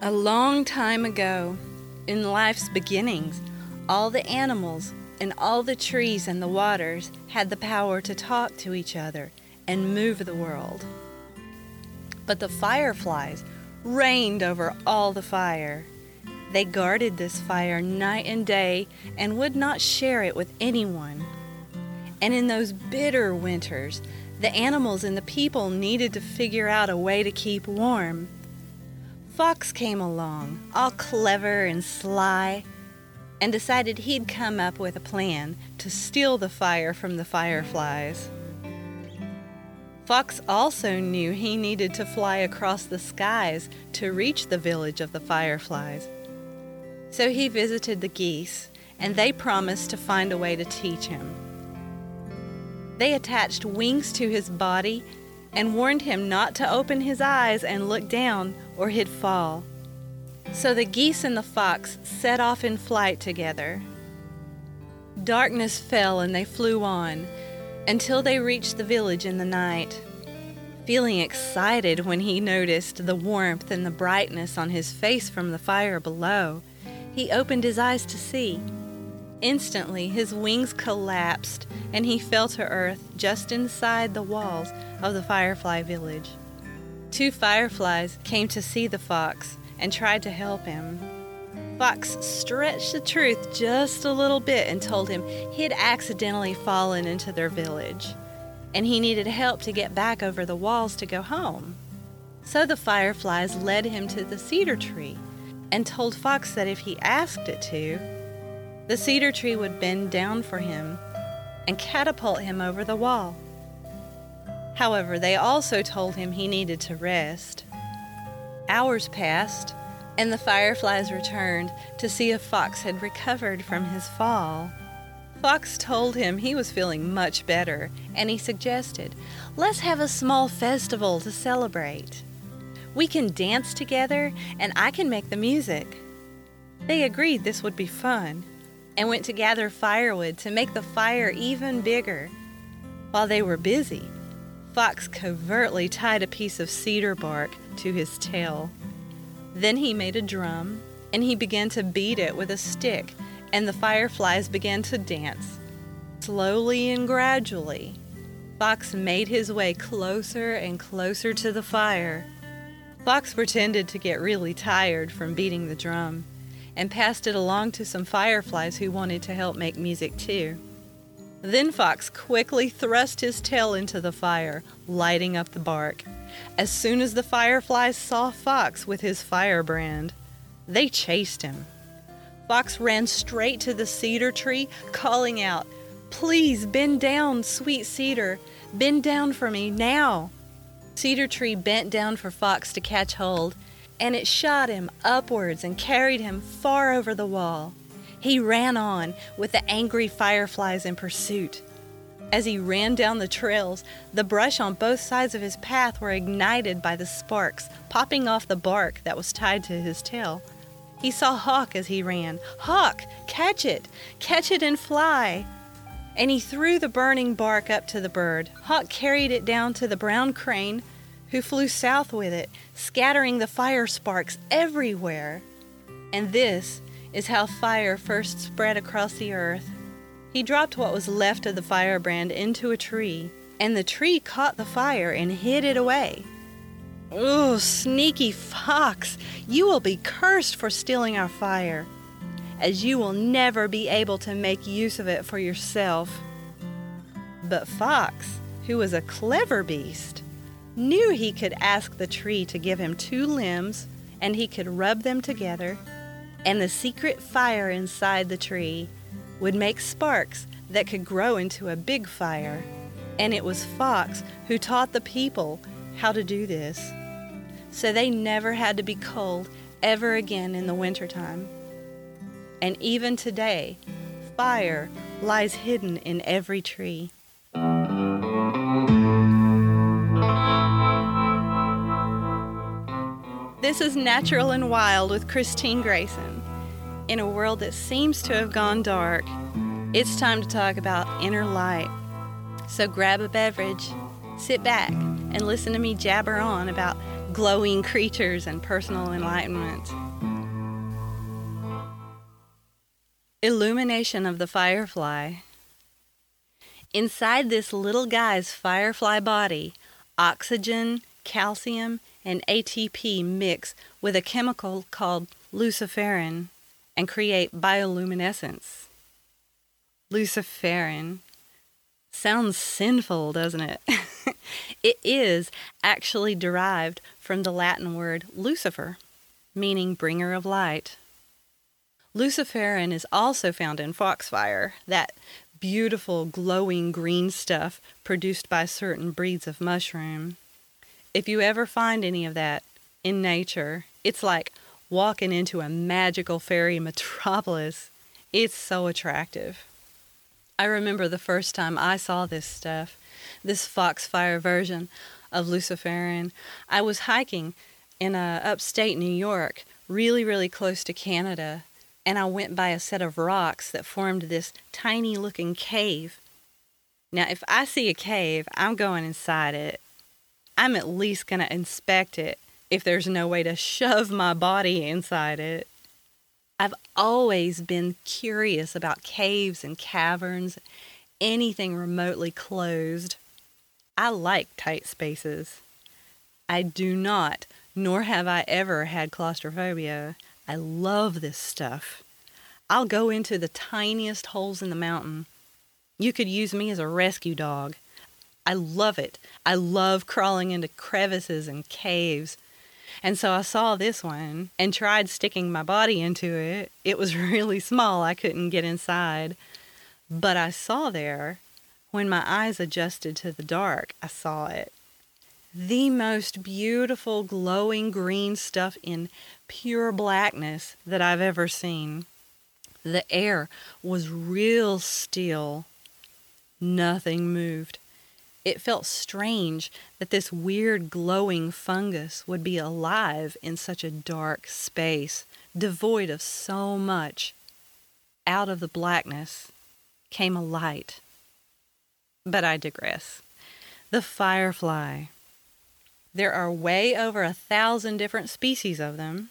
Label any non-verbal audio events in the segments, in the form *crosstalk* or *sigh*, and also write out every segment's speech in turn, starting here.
A long time ago, in life's beginnings, all the animals and all the trees and the waters had the power to talk to each other and move the world. But the fireflies reigned over all the fire. They guarded this fire night and day and would not share it with anyone. And in those bitter winters, the animals and the people needed to figure out a way to keep warm. Fox came along, all clever and sly, and decided he'd come up with a plan to steal the fire from the fireflies. Fox also knew he needed to fly across the skies to reach the village of the fireflies. So he visited the geese, and they promised to find a way to teach him. They attached wings to his body and warned him not to open his eyes and look down or he'd fall. So the geese and the fox set off in flight together. Darkness fell and they flew on until they reached the village in the night. Feeling excited when he noticed the warmth and the brightness on his face from the fire below, he opened his eyes to see. Instantly, his wings collapsed and he fell to earth just inside the walls of the firefly village. Two fireflies came to see the fox and tried to help him. Fox stretched the truth just a little bit and told him he had accidentally fallen into their village and he needed help to get back over the walls to go home. So the fireflies led him to the cedar tree and told Fox that if he asked it to, the cedar tree would bend down for him and catapult him over the wall. However, they also told him he needed to rest. Hours passed, and the fireflies returned to see if Fox had recovered from his fall. Fox told him he was feeling much better, and he suggested, Let's have a small festival to celebrate. We can dance together, and I can make the music. They agreed this would be fun and went to gather firewood to make the fire even bigger. While they were busy, Fox covertly tied a piece of cedar bark to his tail. Then he made a drum and he began to beat it with a stick, and the fireflies began to dance. Slowly and gradually, Fox made his way closer and closer to the fire. Fox pretended to get really tired from beating the drum and passed it along to some fireflies who wanted to help make music too. Then Fox quickly thrust his tail into the fire, lighting up the bark. As soon as the fireflies saw Fox with his firebrand, they chased him. Fox ran straight to the cedar tree, calling out, Please bend down, sweet cedar. Bend down for me now. Cedar tree bent down for Fox to catch hold, and it shot him upwards and carried him far over the wall. He ran on with the angry fireflies in pursuit. As he ran down the trails, the brush on both sides of his path were ignited by the sparks popping off the bark that was tied to his tail. He saw Hawk as he ran. Hawk, catch it! Catch it and fly! And he threw the burning bark up to the bird. Hawk carried it down to the brown crane, who flew south with it, scattering the fire sparks everywhere. And this is how fire first spread across the earth. He dropped what was left of the firebrand into a tree, and the tree caught the fire and hid it away. Oh, sneaky fox, you will be cursed for stealing our fire, as you will never be able to make use of it for yourself. But Fox, who was a clever beast, knew he could ask the tree to give him two limbs and he could rub them together, and the secret fire inside the tree would make sparks that could grow into a big fire. And it was Fox who taught the people how to do this. So they never had to be cold ever again in the wintertime. And even today, fire lies hidden in every tree. This is Natural and Wild with Christine Grayson. In a world that seems to have gone dark, it's time to talk about inner light. So grab a beverage, sit back, and listen to me jabber on about glowing creatures and personal enlightenment. Illumination of the firefly. Inside this little guy's firefly body, oxygen, calcium, and ATP mix with a chemical called luciferin and create bioluminescence. Luciferin sounds sinful, doesn't it? *laughs* it is actually derived from the Latin word Lucifer, meaning bringer of light. Luciferin is also found in foxfire, that beautiful glowing green stuff produced by certain breeds of mushroom. If you ever find any of that in nature, it's like walking into a magical fairy *laughs* metropolis. It's so attractive. I remember the first time I saw this stuff, this foxfire version of luciferin. I was hiking in uh, upstate New York, really, really close to Canada, and I went by a set of rocks that formed this tiny looking cave. Now, if I see a cave, I'm going inside it. I'm at least going to inspect it if there's no way to shove my body inside it. I've always been curious about caves and caverns, anything remotely closed. I like tight spaces. I do not, nor have I ever had claustrophobia. I love this stuff. I'll go into the tiniest holes in the mountain. You could use me as a rescue dog. I love it. I love crawling into crevices and caves. And so I saw this one and tried sticking my body into it. It was *laughs* really small, I couldn't get inside. But I saw there, when my eyes adjusted to the dark, I saw it the most beautiful glowing green stuff in pure blackness that I've ever seen. The air was real still. Nothing moved. It felt strange that this weird glowing fungus would be alive in such a dark space, devoid of so much. Out of the blackness came a light. But I digress. The firefly. There are way over a thousand different species of them,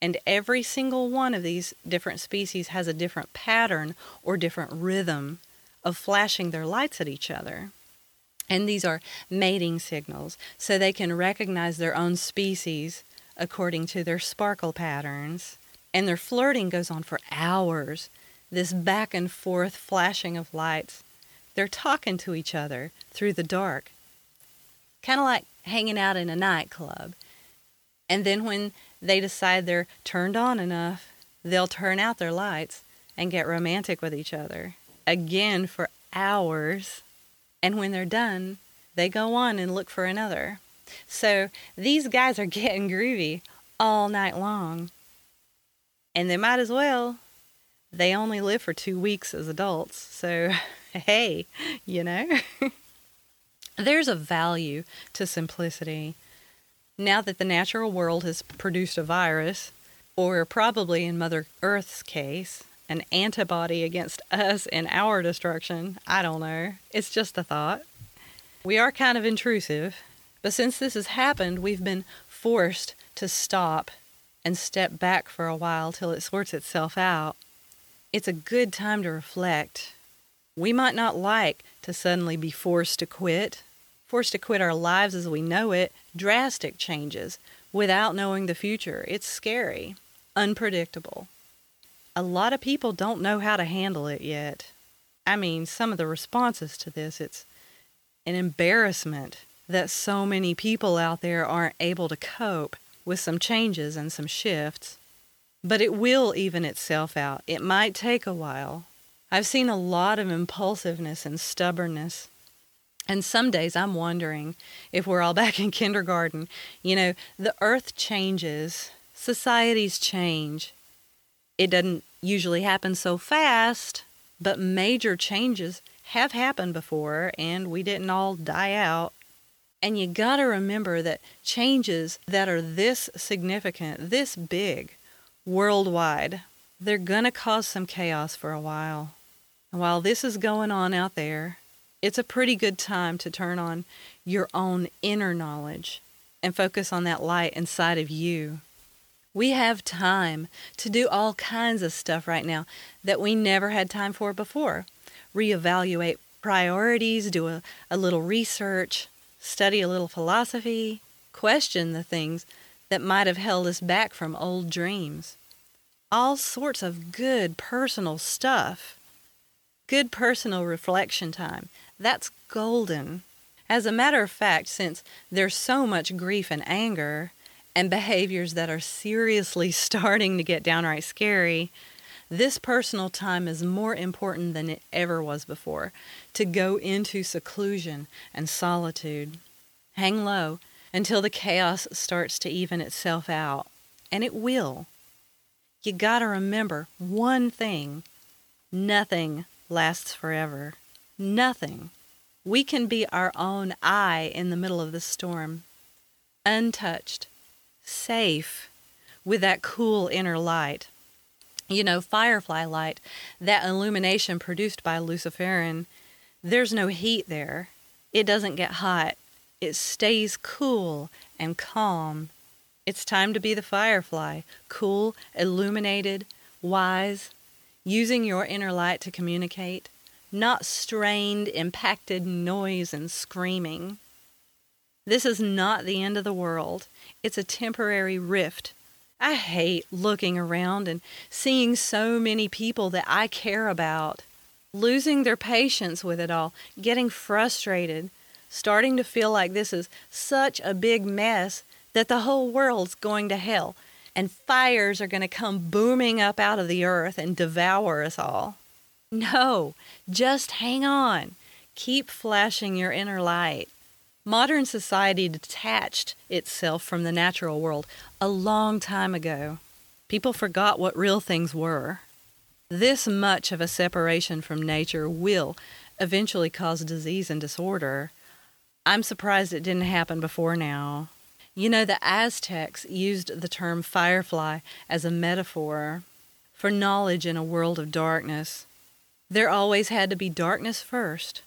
and every single one of these different species has a different pattern or different rhythm of flashing their lights at each other. And these are mating signals, so they can recognize their own species according to their sparkle patterns. And their flirting goes on for hours, this back and forth flashing of lights. They're talking to each other through the dark. Kind of like hanging out in a nightclub. And then when they decide they're turned on enough, they'll turn out their lights and get romantic with each other again for hours. And when they're done, they go on and look for another. So these guys are *laughs* getting groovy all night long. And they might as well. They only live for two weeks as adults. So, *laughs* hey, you know? *laughs* There's a value to simplicity. Now that the natural world has produced a virus, or probably in Mother Earth's case, an antibody against us and our destruction, I don't know. It's just a thought. We are kind of intrusive, but since this has happened, we've been forced to stop and step back for a while till it sorts itself out. It's a good time to reflect. We might not like to suddenly be forced to quit, forced to quit our lives as we know it, drastic changes without knowing the future. It's scary, unpredictable. A lot of people don't know how to handle it yet. I mean, some of the responses to this, it's an embarrassment that so many people out there aren't able to cope with some changes and some shifts. But it will even itself out. It might take a while. I've seen a lot of impulsiveness and stubbornness and some days I'm wondering if we're all *laughs* back in kindergarten. You know, the earth changes, societies change. It doesn't usually happen so fast, but major changes have happened before and we didn't all die out. And you got to remember that changes that are this significant, this big, worldwide, they're going to cause some chaos for a while. And while this is going on out there, it's a pretty good time to turn on your own inner knowledge and focus on that light inside of you. We have time to do all kinds of stuff right now that we never had time for before. Reevaluate priorities, do a, a little research, study a little philosophy, question the things that might have held us back from old dreams. All sorts of good personal stuff. Good personal reflection time. That's golden. As a matter of fact, since there's so much grief and anger, and behaviors that are seriously *laughs* starting to get downright scary, this personal time is more important than it ever was before. To go into seclusion and solitude. Hang low until the chaos starts to even itself out. And it will. You gotta remember one thing nothing lasts forever. Nothing. We can be our own eye in the middle of the storm, untouched, safe with that cool inner light. You know, firefly light, that illumination produced by luciferin, there's no heat there. It doesn't get hot. It stays cool and calm. It's time to be the firefly, cool, illuminated, wise, using your inner light to communicate, not strained, impacted noise and screaming. This is not the end of the world. It's a temporary rift. I hate looking around and seeing so many people that I care about losing their patience with it all, getting frustrated, starting to feel like this is such a big mess that the whole world's going to hell and fires are going to come booming up out of the earth and devour us all. No, just hang on. Keep flashing your inner light. Modern society detached itself from the natural world a long time ago. People forgot what real things were. This much of a separation from nature will eventually cause disease and disorder. I'm surprised it didn't happen before now. You know, the Aztecs used the term firefly as a metaphor for knowledge in a world of darkness. There always had to be darkness first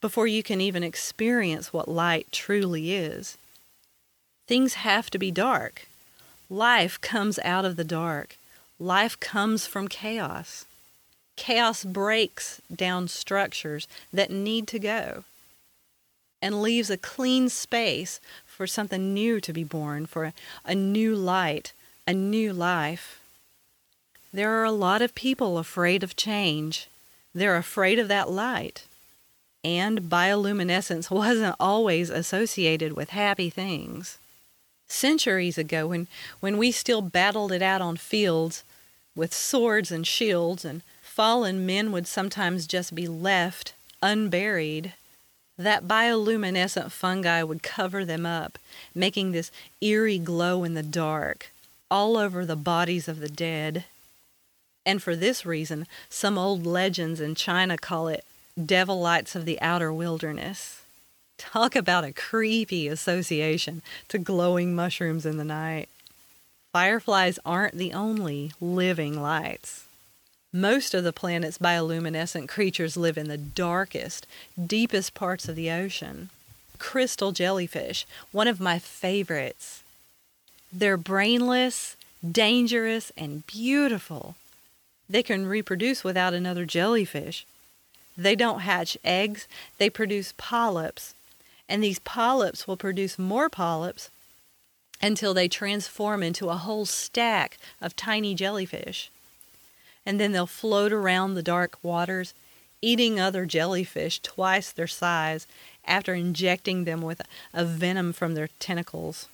before you can even experience what light truly is. Things have to be dark. Life comes out of the dark. Life comes from chaos. Chaos breaks down structures that need to go and leaves a clean space for something new to be born, for a, a new light, a new life. There are a lot of people afraid of change. They're afraid of that light and bioluminescence wasn't always associated with happy things. Centuries ago, when, when we still battled it out on fields with swords and shields, and fallen men would sometimes just be left unburied, that bioluminescent fungi would cover them up, making this eerie glow in the dark all over the bodies of the dead. And for this reason, some old legends in China call it devil lights of the outer wilderness. Talk about a creepy association to glowing mushrooms in the night. Fireflies aren't the only living lights. Most of the planet's bioluminescent creatures live in the darkest, deepest parts of the ocean. Crystal jellyfish, one of my favorites. They're brainless, dangerous, and beautiful. They can reproduce without another jellyfish, they don't hatch eggs, they produce polyps. And these polyps will produce more polyps until they transform into a whole stack of tiny jellyfish. And then they'll float around the dark waters, eating other jellyfish twice their size after injecting them with a venom from their tentacles.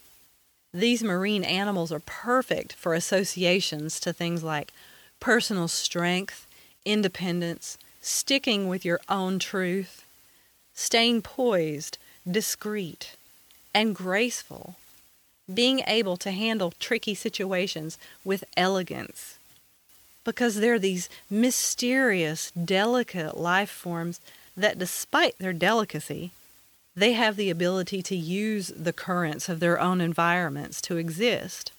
These marine animals are perfect for associations to things like personal strength, independence, sticking with your own truth, staying poised, discreet, and graceful, being able to handle tricky situations with elegance. Because they're these mysterious, delicate life forms that, despite their delicacy, they have the ability to use the currents of their own environments to exist.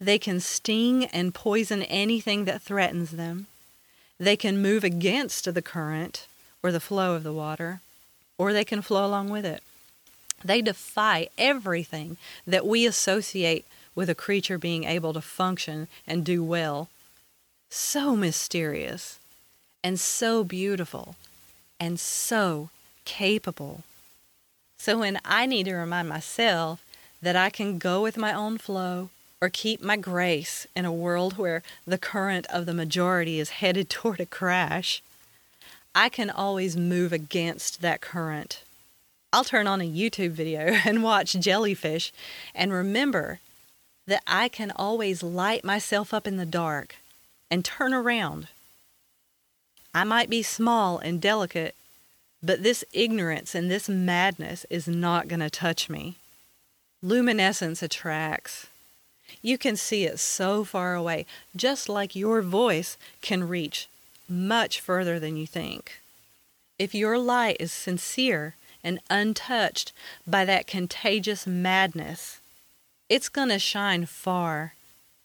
They can sting and poison anything that threatens them. They can move against the current or the flow of the water, or they can flow along with it. They defy everything that we associate with a creature being able to function and do well. So mysterious, and so beautiful, and so capable. So when I need to remind myself that I can go with my own flow or keep my grace in a world where the current of the majority is headed *laughs* toward a crash, I can always move against that current. I'll turn on a YouTube video *laughs* and watch jellyfish and remember that I can always light myself up in the dark and turn around. I might be small and delicate, but this ignorance and this madness is not going to touch me. Luminescence attracts. You can see it so far away, just like your voice can reach much further than you think. If your light is sincere and untouched by that contagious madness, it's going to shine far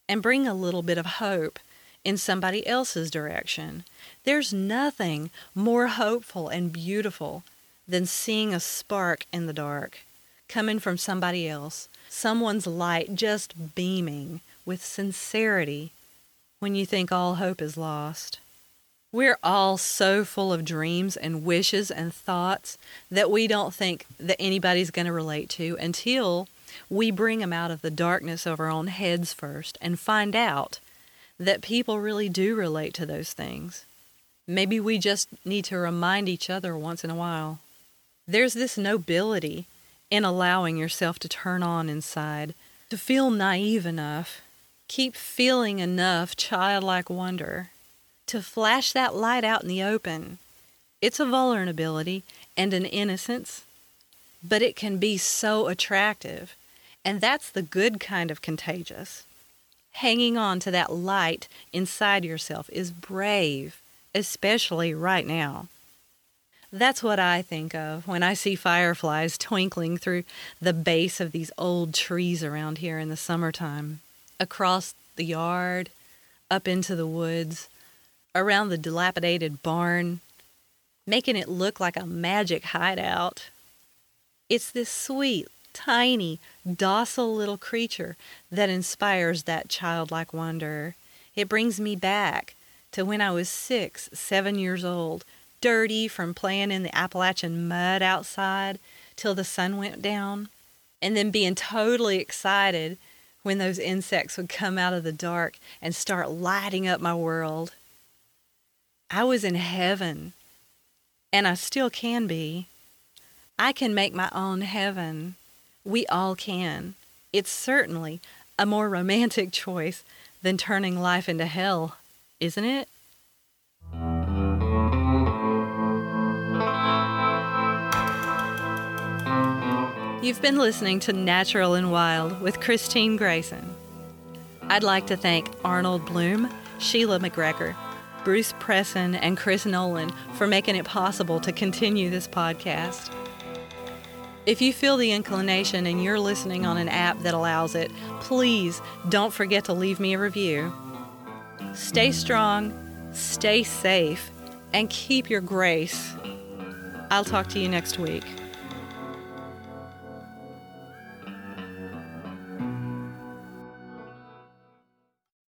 and bring a little bit of hope in somebody else's direction. There's nothing more hopeful and beautiful than seeing a spark in the dark coming from somebody else, someone's light just beaming with sincerity when you think all hope is lost. We're all so full of dreams and wishes and thoughts that we don't think that anybody's going to relate to until we bring them out of the darkness of our own heads first and find out that people really do relate to those things. Maybe we just need to remind each other once in a while. There's this nobility in allowing yourself to turn on inside, to feel naive enough, keep feeling enough childlike wonder, to flash that light out in the open. It's a vulnerability and an innocence, but it can be so attractive. And that's the good kind of contagious. Hanging on to that light inside yourself is brave, especially right now. That's what I think of when I see fireflies twinkling through the base of these old trees around here in the summertime, across the yard, up into the woods, around the dilapidated barn, making it look like a magic hideout. It's this sweet, tiny, docile little creature that inspires that childlike wonder. It brings me back to when I was six, seven years old, dirty from playing in the Appalachian mud outside till the sun went down, and then being totally excited when those insects would come out of the dark and start lighting up my world. I was in heaven, and I still can be. I can make my own heaven. We all can. It's certainly a more romantic *laughs* choice than turning life into hell, isn't it? You've been listening to Natural and Wild with Christine Grayson. I'd like to thank Arnold Bloom, Sheila McGregor, Bruce Presson, and Chris Nolan for making it possible to continue this podcast. If you feel the inclination and you're listening on an app that allows it, please don't forget to leave me a review. Stay strong, stay safe, and keep your grace. I'll talk to you next week.